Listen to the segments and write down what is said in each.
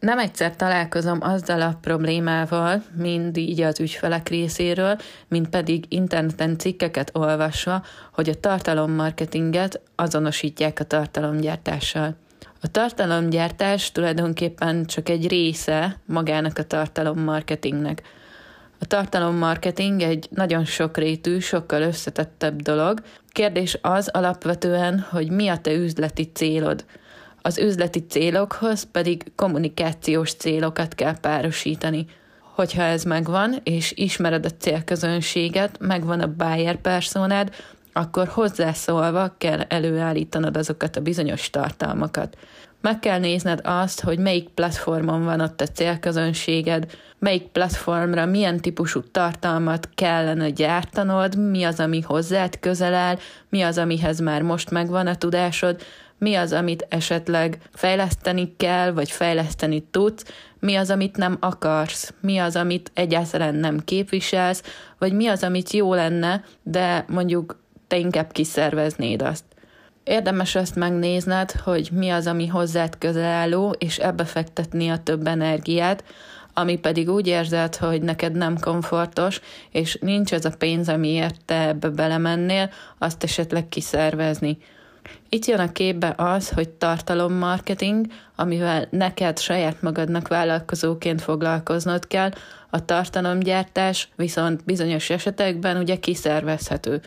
Nem egyszer találkozom azzal a problémával, mind így az ügyfelek részéről, mint pedig interneten cikkeket olvasva, hogy a tartalommarketinget azonosítják a tartalomgyártással. A tartalomgyártás tulajdonképpen csak egy része magának a tartalommarketingnek. A tartalommarketing egy nagyon sokrétű, sokkal összetettebb dolog. Kérdés az alapvetően, hogy mi a te üzleti célod – az üzleti célokhoz pedig kommunikációs célokat kell párosítani. Hogyha ez megvan, és ismered a célközönséget, megvan a buyer personád, akkor hozzászólva kell előállítanod azokat a bizonyos tartalmakat. Meg kell nézned azt, hogy melyik platformon van ott a célközönséged, melyik platformra milyen típusú tartalmat kellene gyártanod, mi az, ami hozzád közel áll, mi az, amihez már most megvan a tudásod, mi az, amit esetleg fejleszteni kell, vagy fejleszteni tudsz, mi az, amit nem akarsz, mi az, amit egyáltalán nem képviselsz, vagy mi az, amit jó lenne, de mondjuk te inkább kiszerveznéd azt. Érdemes azt megnézned, hogy mi az, ami hozzád közel álló, és ebbe fektetni a több energiát, ami pedig úgy érzed, hogy neked nem komfortos, és nincs ez a pénz, amiért te ebbe belemennél, azt esetleg kiszervezni. Itt jön a képbe az, hogy tartalommarketing, amivel neked saját magadnak vállalkozóként foglalkoznod kell, a tartalomgyártás viszont bizonyos esetekben ugye kiszervezhető.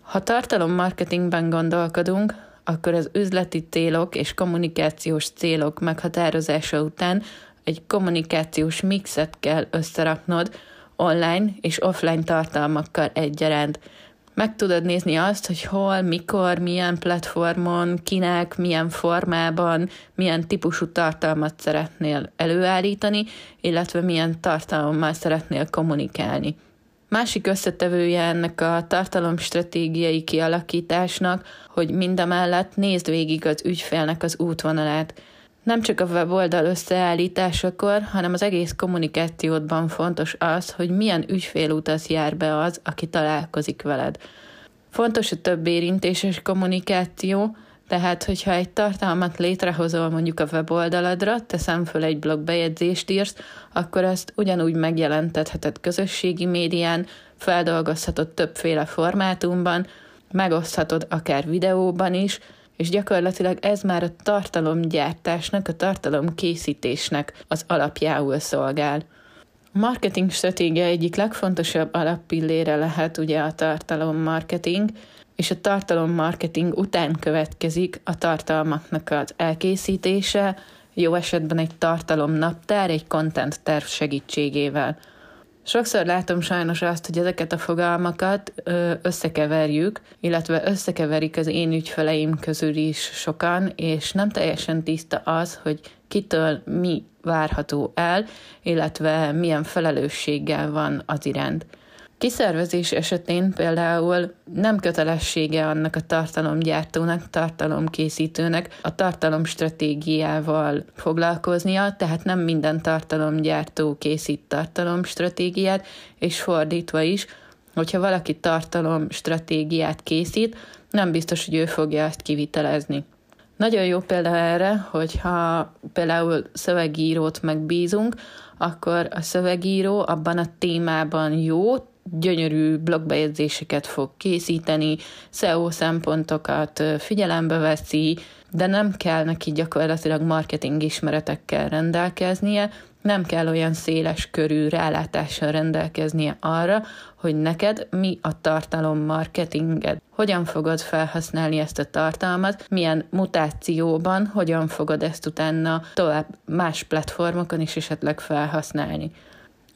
Ha tartalommarketingben gondolkodunk, akkor az üzleti célok és kommunikációs célok meghatározása után egy kommunikációs mixet kell összeraknod online és offline tartalmakkal egyaránt – meg tudod nézni azt, hogy hol, mikor, milyen platformon, kinek, milyen formában, milyen típusú tartalmat szeretnél előállítani, illetve milyen tartalommal szeretnél kommunikálni. Másik összetevője ennek a tartalomstratégiai kialakításnak, hogy mindemellett nézd végig az ügyfélnek az útvonalát. Nem csak a weboldal összeállításakor, hanem az egész kommunikációdban fontos az, hogy milyen ügyfélutat jár be az, aki találkozik veled. Fontos a több érintéses kommunikáció, tehát, hogyha egy tartalmat létrehozol mondjuk a weboldaladra, teszem föl egy blogbejegyzést írsz, akkor azt ugyanúgy megjelentetheted közösségi médián, feldolgozhatod többféle formátumban, megoszthatod akár videóban is, és gyakorlatilag ez már a tartalomgyártásnak, a tartalomkészítésnek az alapjául szolgál. A marketing stratégia egyik legfontosabb alappillére lehet ugye a tartalommarketing, és a tartalommarketing után következik a tartalmaknak az elkészítése, jó esetben egy tartalomnaptár, egy content terv segítségével. Sokszor látom sajnos azt, hogy ezeket a fogalmakat összekeverjük, illetve összekeverik az én ügyfeleim közül is sokan, és nem teljesen tiszta az, hogy kitől mi várható el, illetve milyen felelősséggel van az iránt. Kiszervezés esetén például nem kötelessége annak a tartalomgyártónak, tartalomkészítőnek a tartalomstratégiával foglalkoznia, tehát nem minden tartalomgyártó készít tartalomstratégiát, és fordítva is, hogyha valaki tartalomstratégiát készít, nem biztos, hogy ő fogja azt kivitelezni. Nagyon jó példa erre, hogyha például szövegírót megbízunk, akkor a szövegíró abban a témában jó, gyönyörű blogbejegyzéseket fog készíteni, SEO szempontokat figyelembe veszi, de nem kell neki gyakorlatilag marketing ismeretekkel rendelkeznie, nem kell olyan széles körű rálátással rendelkeznie arra, hogy neked mi a tartalom marketinged, hogyan fogod felhasználni ezt a tartalmat, milyen mutációban, hogyan fogod ezt utána tovább más platformokon is esetleg felhasználni.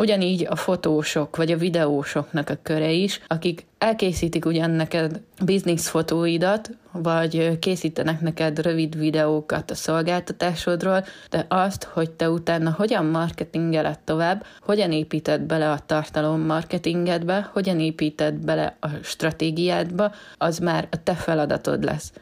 Ugyanígy a fotósok vagy a videósoknak a köre is, akik elkészítik ugyan neked biznisz fotóidat, vagy készítenek neked rövid videókat a szolgáltatásodról, de azt, hogy te utána hogyan marketingeled tovább, hogyan építed bele a tartalom marketingedbe, hogyan építed bele a stratégiádba, az már a te feladatod lesz.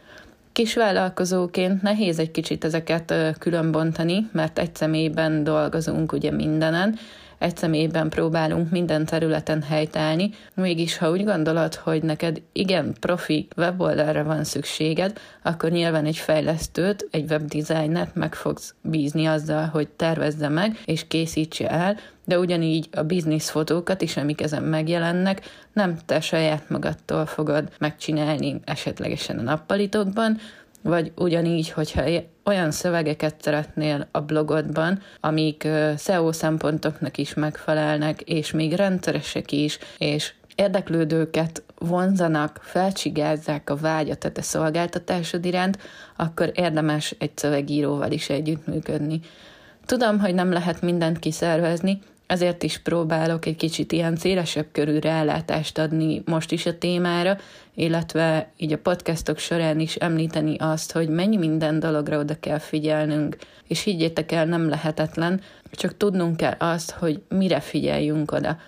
Kisvállalkozóként nehéz egy kicsit ezeket különbontani, mert egy személyben dolgozunk ugye mindenen, egy személyben próbálunk minden területen helytállni, mégis ha úgy gondolod, hogy neked igen profi weboldalra van szükséged, akkor nyilván egy fejlesztőt, egy webdesignert meg fogsz bízni azzal, hogy tervezze meg és készítse el, de ugyanígy a bizniszfotókat is, amik ezen megjelennek, nem te saját magadtól fogod megcsinálni esetlegesen a nappalitokban, vagy ugyanígy, hogyha olyan szövegeket szeretnél a blogodban, amik SEO szempontoknak is megfelelnek, és még rendszeresek is, és érdeklődőket vonzanak, felcsigázzák a vágyat a te szolgáltatásod iránt, akkor érdemes egy szövegíróval is együttműködni. Tudom, hogy nem lehet mindent kiszervezni, ezért is próbálok egy kicsit ilyen szélesebb körű rálátást adni most is a témára, illetve így a podcastok során is említeni azt, hogy mennyi minden dologra oda kell figyelnünk, és higgyétek el, nem lehetetlen, csak tudnunk kell azt, hogy mire figyeljünk oda.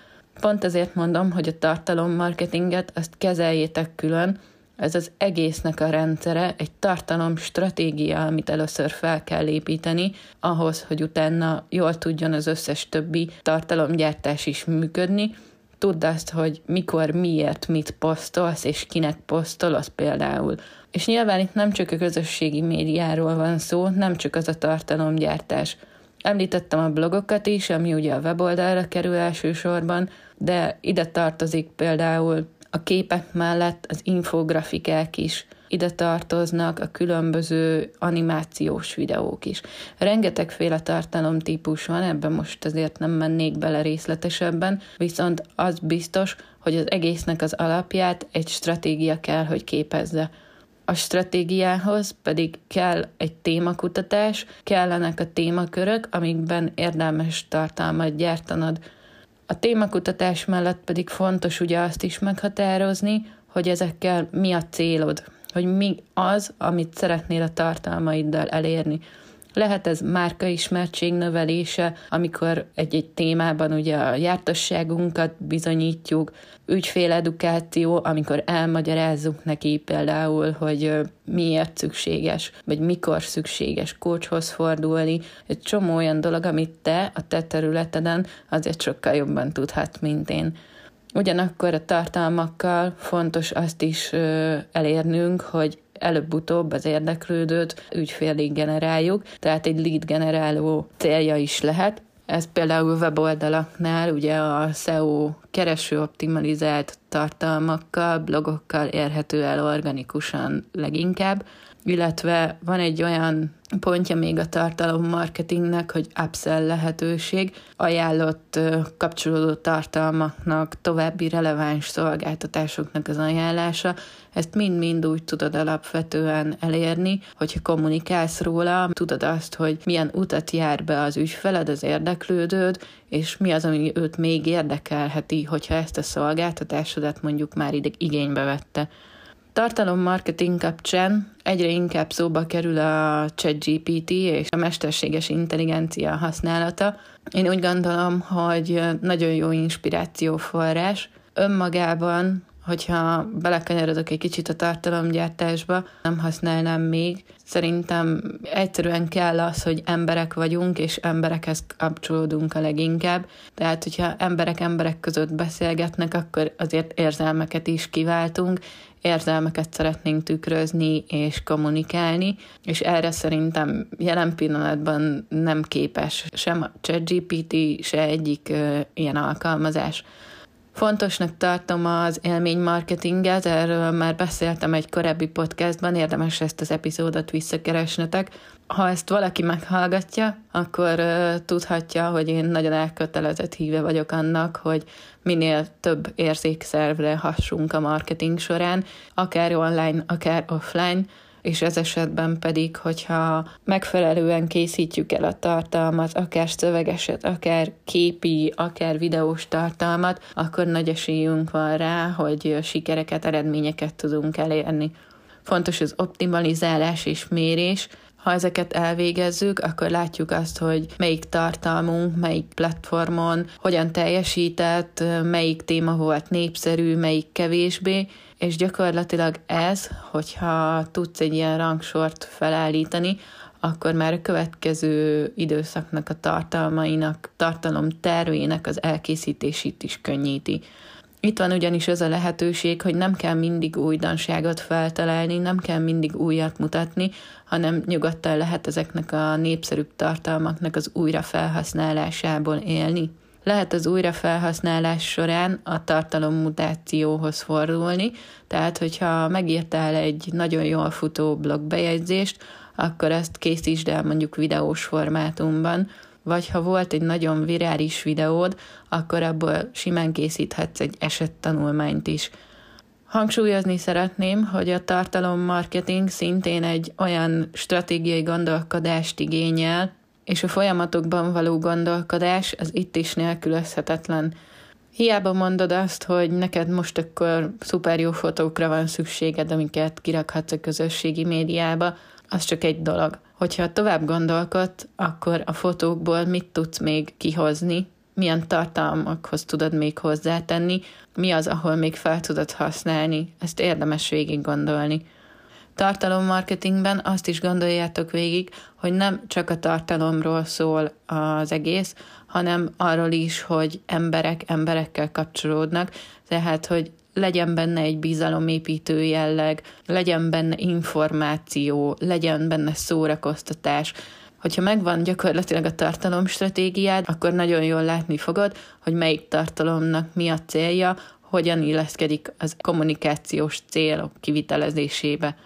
Pont ezért mondom, hogy a tartalommarketinget azt kezeljétek külön, ez az egésznek a rendszere, egy tartalom stratégia, amit először fel kell építeni, ahhoz, hogy utána jól tudjon az összes többi tartalomgyártás is működni, tudd azt, hogy mikor, miért, mit posztolsz, és kinek posztolsz például. És nyilván itt nem csak a közösségi médiáról van szó, nem csak az a tartalomgyártás. Említettem a blogokat is, ami ugye a weboldalra kerül elsősorban, de ide tartozik például a képek mellett az infografikák is ide tartoznak, a különböző animációs videók is. Rengetegféle tartalomtípus van, ebben most azért nem mennék bele részletesebben, viszont az biztos, hogy az egésznek az alapját egy stratégia kell, hogy képezze. A stratégiához pedig kell egy témakutatás, kellenek a témakörök, amikben érdemes tartalmat gyártanod. A témakutatás mellett pedig fontos ugye azt is meghatározni, hogy ezekkel mi a célod, hogy mi az, amit szeretnél a tartalmaiddal elérni. Lehet ez márkaismertség növelése, amikor egy-egy témában ugye a jártasságunkat bizonyítjuk, ügyféledukáció, amikor elmagyarázzuk neki például, hogy miért szükséges, vagy mikor szükséges coachhoz fordulni. Egy csomó olyan dolog, amit te a te területeden azért sokkal jobban tudhat, mint én. Ugyanakkor a tartalmakkal fontos azt is elérnünk, hogy előbb-utóbb az érdeklődőt ügyfélig generáljuk, tehát egy lead generáló célja is lehet. Ez például weboldalaknál ugye a SEO kereső optimalizált tartalmakkal, blogokkal érhető el organikusan leginkább, illetve van egy olyan pontja még a tartalom marketingnek, hogy upsell lehetőség, ajánlott kapcsolódó tartalmaknak, további releváns szolgáltatásoknak az ajánlása, ezt mind-mind úgy tudod alapvetően elérni, hogyha kommunikálsz róla, tudod azt, hogy milyen utat jár be az ügyfeled, az érdeklődőd, és mi az, ami őt még érdekelheti, hogyha ezt a szolgáltatásodat mondjuk már ide igénybe vette. Tartalommarketing kapcsán egyre inkább szóba kerül a ChatGPT és a mesterséges intelligencia használata. Én úgy gondolom, hogy nagyon jó inspirációforrás. Önmagában hogyha belekanyarodok egy kicsit a tartalomgyártásba, nem használnám még. Szerintem egyszerűen kell az, hogy emberek vagyunk, és emberekhez kapcsolódunk a leginkább. Tehát, hogyha emberek emberek között beszélgetnek, akkor azért érzelmeket is kiváltunk, érzelmeket szeretnénk tükrözni és kommunikálni, és erre szerintem jelen pillanatban nem képes sem a ChatGPT, se egyik uh, ilyen alkalmazás. Fontosnak tartom az élménymarketinget, erről már beszéltem egy korábbi podcastban, érdemes ezt az epizódot visszakeresnetek. Ha ezt valaki meghallgatja, akkor uh, tudhatja, hogy én nagyon elkötelezett híve vagyok annak, hogy minél több érzékszervre hassunk a marketing során, akár online, akár offline, és ez esetben pedig, hogyha megfelelően készítjük el a tartalmat, akár szövegeset, akár képi, akár videós tartalmat, akkor nagy esélyünk van rá, hogy sikereket, eredményeket tudunk elérni. Fontos az optimalizálás és mérés, ha ezeket elvégezzük, akkor látjuk azt, hogy melyik tartalmunk, melyik platformon, hogyan teljesített, melyik téma volt népszerű, melyik kevésbé, és gyakorlatilag ez, hogyha tudsz egy ilyen rangsort felállítani, akkor már a következő időszaknak a tartalmainak, tartalom tervének az elkészítését is könnyíti. Itt van ugyanis ez a lehetőség, hogy nem kell mindig újdonságot feltalálni, nem kell mindig újat mutatni, hanem nyugodtan lehet ezeknek a népszerűbb tartalmaknak az újra felhasználásából élni. Lehet az újrafelhasználás során a tartalom mutációhoz fordulni, tehát hogyha megírtál egy nagyon jól futó blogbejegyzést, akkor ezt készítsd el mondjuk videós formátumban, vagy ha volt egy nagyon virális videód, akkor abból simán készíthetsz egy esettanulmányt is. Hangsúlyozni szeretném, hogy a tartalommarketing szintén egy olyan stratégiai gondolkodást igényel, és a folyamatokban való gondolkodás az itt is nélkülözhetetlen. Hiába mondod azt, hogy neked most akkor szuper jó fotókra van szükséged, amiket kirakhatsz a közösségi médiába, az csak egy dolog. Hogyha tovább gondolkod, akkor a fotókból mit tudsz még kihozni, milyen tartalmakhoz tudod még hozzátenni, mi az, ahol még fel tudod használni, ezt érdemes végig gondolni. Tartalommarketingben azt is gondoljátok végig, hogy nem csak a tartalomról szól az egész, hanem arról is, hogy emberek emberekkel kapcsolódnak, tehát, hogy legyen benne egy bizalomépítő jelleg, legyen benne információ, legyen benne szórakoztatás. Hogyha megvan gyakorlatilag a tartalomstratégiád, akkor nagyon jól látni fogod, hogy melyik tartalomnak mi a célja, hogyan illeszkedik az kommunikációs célok kivitelezésébe.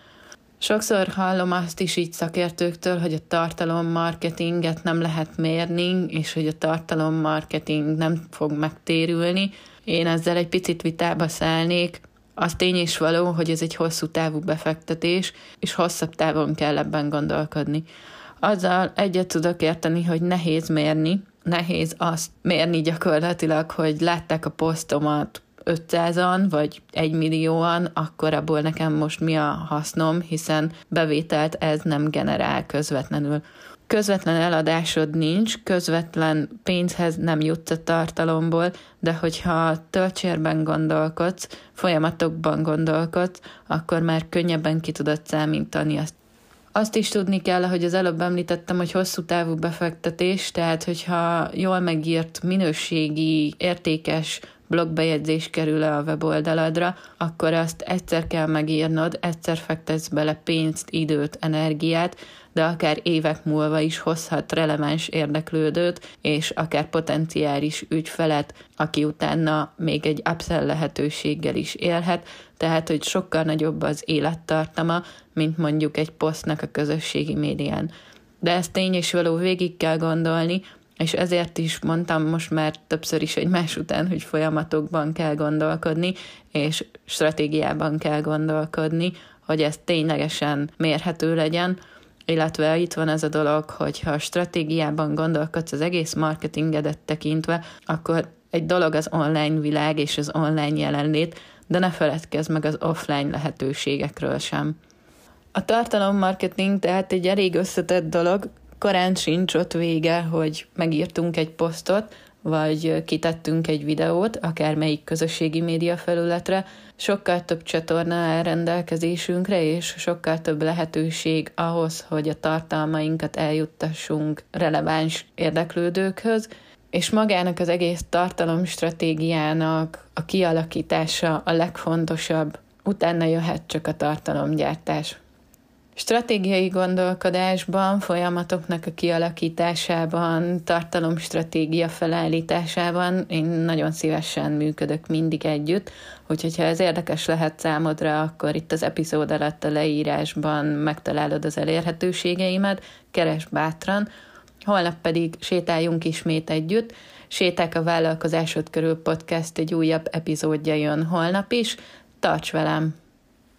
Sokszor hallom azt is így szakértőktől, hogy a tartalommarketinget nem lehet mérni, és hogy a tartalommarketing nem fog megtérülni. Én ezzel egy picit vitába szállnék. Az tény is való, hogy ez egy hosszú távú befektetés, és hosszabb távon kell ebben gondolkodni. Azzal egyet tudok érteni, hogy nehéz mérni, nehéz azt mérni gyakorlatilag, hogy látták a posztomat 500-an, vagy 1 millióan, akkor abból nekem most mi a hasznom, hiszen bevételt ez nem generál közvetlenül. Közvetlen eladásod nincs, közvetlen pénzhez nem jutsz a tartalomból, de hogyha töltsérben gondolkodsz, folyamatokban gondolkodsz, akkor már könnyebben ki tudod számítani azt. Azt is tudni kell, hogy az előbb említettem, hogy hosszú távú befektetés, tehát hogyha jól megírt, minőségi, értékes blogbejegyzés kerül le a weboldaladra, akkor azt egyszer kell megírnod, egyszer fektetsz bele pénzt, időt, energiát, de akár évek múlva is hozhat releváns érdeklődőt, és akár potenciális ügyfelet, aki utána még egy upsell lehetőséggel is élhet, tehát hogy sokkal nagyobb az élettartama, mint mondjuk egy posztnak a közösségi médián. De ezt tény és való végig kell gondolni, és ezért is mondtam most már többször is egymás után, hogy folyamatokban kell gondolkodni, és stratégiában kell gondolkodni, hogy ez ténylegesen mérhető legyen, illetve itt van ez a dolog, hogy ha stratégiában gondolkodsz az egész marketingedet tekintve, akkor egy dolog az online világ és az online jelenlét, de ne feledkezz meg az offline lehetőségekről sem. A tartalommarketing tehát egy elég összetett dolog, korán sincs ott vége, hogy megírtunk egy posztot, vagy kitettünk egy videót, akármelyik közösségi média felületre, sokkal több csatorna áll rendelkezésünkre, és sokkal több lehetőség ahhoz, hogy a tartalmainkat eljuttassunk releváns érdeklődőkhöz, és magának az egész tartalomstratégiának a kialakítása a legfontosabb, utána jöhet csak a tartalomgyártás. Stratégiai gondolkodásban, folyamatoknak a kialakításában, tartalomstratégia felállításában én nagyon szívesen működök mindig együtt, úgyhogy ha ez érdekes lehet számodra, akkor itt az epizód alatt a leírásban megtalálod az elérhetőségeimet, keres bátran, holnap pedig sétáljunk ismét együtt, Séták a vállalkozásod körül podcast egy újabb epizódja jön holnap is, tarts velem!